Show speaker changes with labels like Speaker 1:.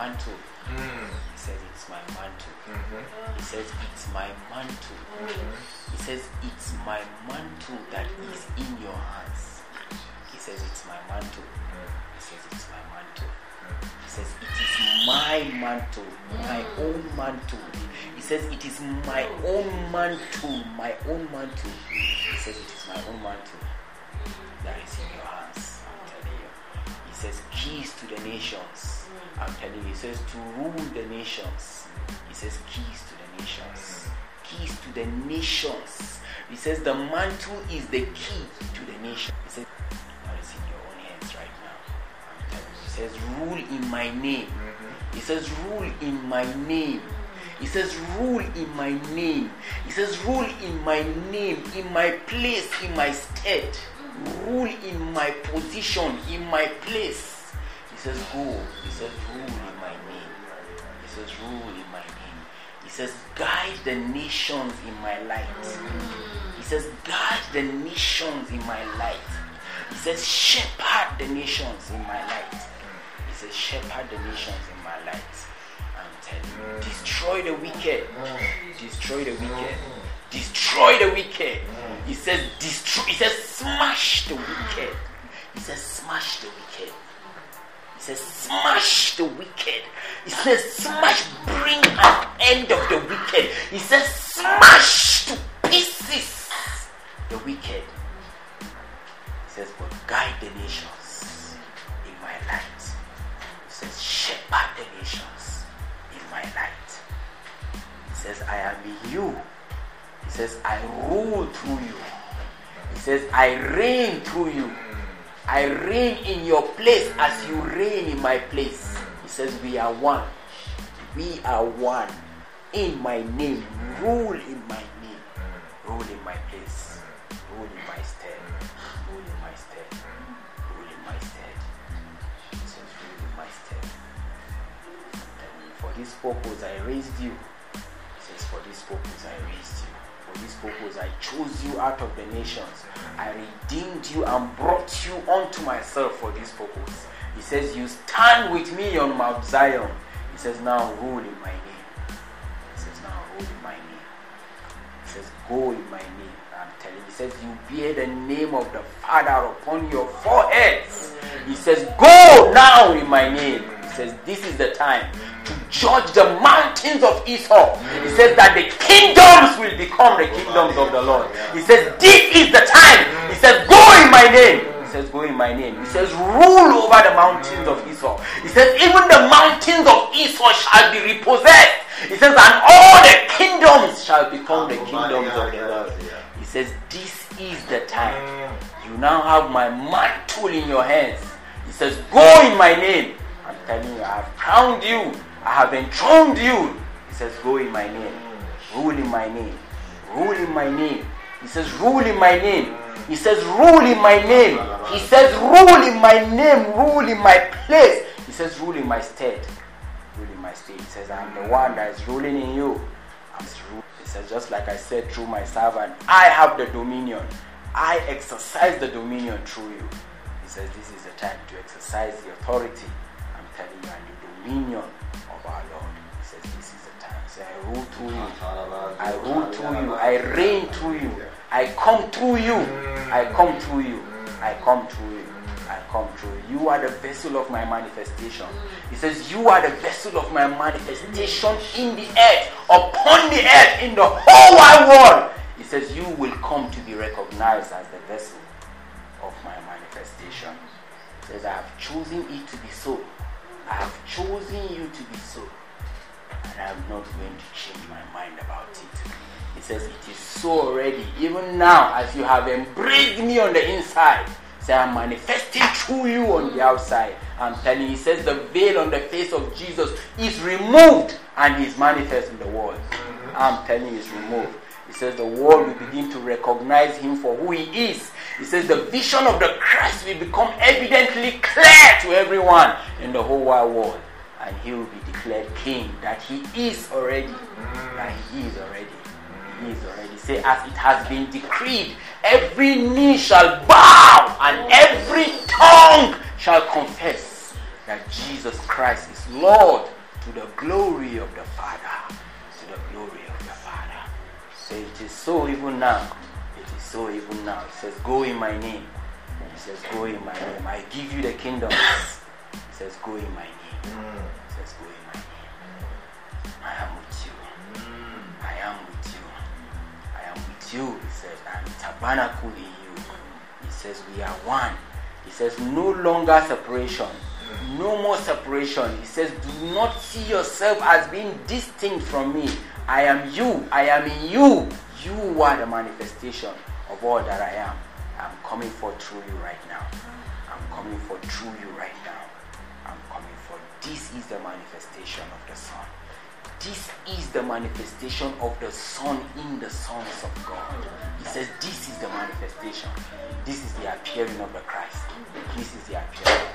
Speaker 1: mantle.
Speaker 2: Mm.
Speaker 1: He says, It's my mantle.
Speaker 2: Mhm.
Speaker 1: He says, It's my mantle. He says, It's my mantle that is in your hands. He says, It's my mantle. He says, It's my mantle. He says, It is my mantle, my own mantle. He says, It is my own mantle, my own mantle. He says, It is my own mantle that is in your hands. Keys to the nations. Hmm. I'm telling you. He says, To rule the nations. He says, Keys to the nations. Hmm. Keys to the nations. He says, The mantle is the key to the nation. He says, Now it's in your own hands right now. I'm telling you. He says, Rule in my name. Mm-hmm. He says, Rule in my name. He says, Rule in my name. He says, Rule in my name, in my place, in my stead. Hmm. Rule in my position, in my place. He says, Go. He says, Rule in my name. He says, Rule in my name. He says, Guide the nations in my light. He says, Guide the nations in my light. He says, Shepherd the nations in my light. He says, Shepherd the nations in my light. I'm telling you, destroy the wicked. Destroy the wicked. Destroy the wicked. He says, destroy. He says, smash the wicked. He says, smash the wicked. He says, smash the wicked. He says, smash, bring an end of the wicked. He says, smash to pieces the wicked. He says, but guide the nations in my light. He says, shepherd the nations in my light. He says, I am you. He says, I rule through you. He says, I reign through you. I reign in your place as you reign in my place. He says, We are one. We are one. In my name. Rule in my name. Rule in my place. Rule in my stead. Rule in my stead. Rule in my stead. He says, Rule in my stead. For this purpose I raised you. He says, For this purpose I raised you. This purpose I chose you out of the nations. I redeemed you and brought you unto myself for this purpose. He says, You stand with me on Mount Zion. He says, Now rule in my name. He says, Now rule in my name. He says, Go in my name. I'm telling you. He says, You bear the name of the Father upon your foreheads. He says, Go now in my name. He says, This is the time judge the mountains of Esau. He says that the kingdoms will become the kingdoms of the Lord. He says, This is the time. He says, Go in my name. He says, Go in my name. He says, Rule over the mountains of Esau. He says, Even the mountains of Esau shall be repossessed. He says, And all the kingdoms shall become the kingdoms of the Lord. He says, This is the time. You now have my mantle in your hands. He says, Go in my name. I'm telling you, I have crowned you. I have enthroned you. He says, Go in my name. Mm. Rule in my name. Rule in my name. He says, Rule in my name. He says, Rule in my name. He says, Rule in my name. Rule in my place. He says, Rule in my state. Rule in my state. He says, I'm the one that is ruling in you. I'm. He says, just like I said through my servant, I have the dominion. I exercise the dominion through you. He says, This is the time to exercise the authority. I'm telling you, and the dominion I rule through you. I rule through you. I reign through you. I come through you. I come through you. I come through you. I come through you. You are the vessel of my manifestation. He says, You are the vessel of my manifestation in the earth, upon the earth, in the whole wide world. He says, You will come to be recognized as the vessel of my manifestation. He says, I have chosen it to be so. I have chosen you to be so. And I'm not going to change my mind about it. He says, It is so already. Even now, as you have embraced me on the inside, say, I'm manifesting through you on the outside. I'm telling you, he says, the veil on the face of Jesus is removed and he's manifest in the world. Mm-hmm. I'm telling you, it's removed. He says the world will begin to recognize him for who he is. He says the vision of the Christ will become evidently clear to everyone in the whole wide world. And he will be declared king that he is already. That he is already. He is already. Say, as it has been decreed, every knee shall bow and every tongue shall confess that Jesus Christ is Lord to the glory of the Father. To the glory of the Father. Say, it is so even now. It is so even now. It says, Go in my name. He says, Go in my name. I give you the kingdom. He says, Go in my name. Mm. He says, Go in my name. I am with you. Mm. I am with you. I am with you. He says, I am tabernacle in you. He says, We are one. He says, No longer separation. Mm. No more separation. He says, Do not see yourself as being distinct from me. I am you. I am in you. You are the manifestation of all that I am. I'm coming for through you right now. I'm coming for through you right now. This is the manifestation of the Son. This is the manifestation of the Son in the sons of God. He says, This is the manifestation. This is the appearing of the Christ. This is the appearing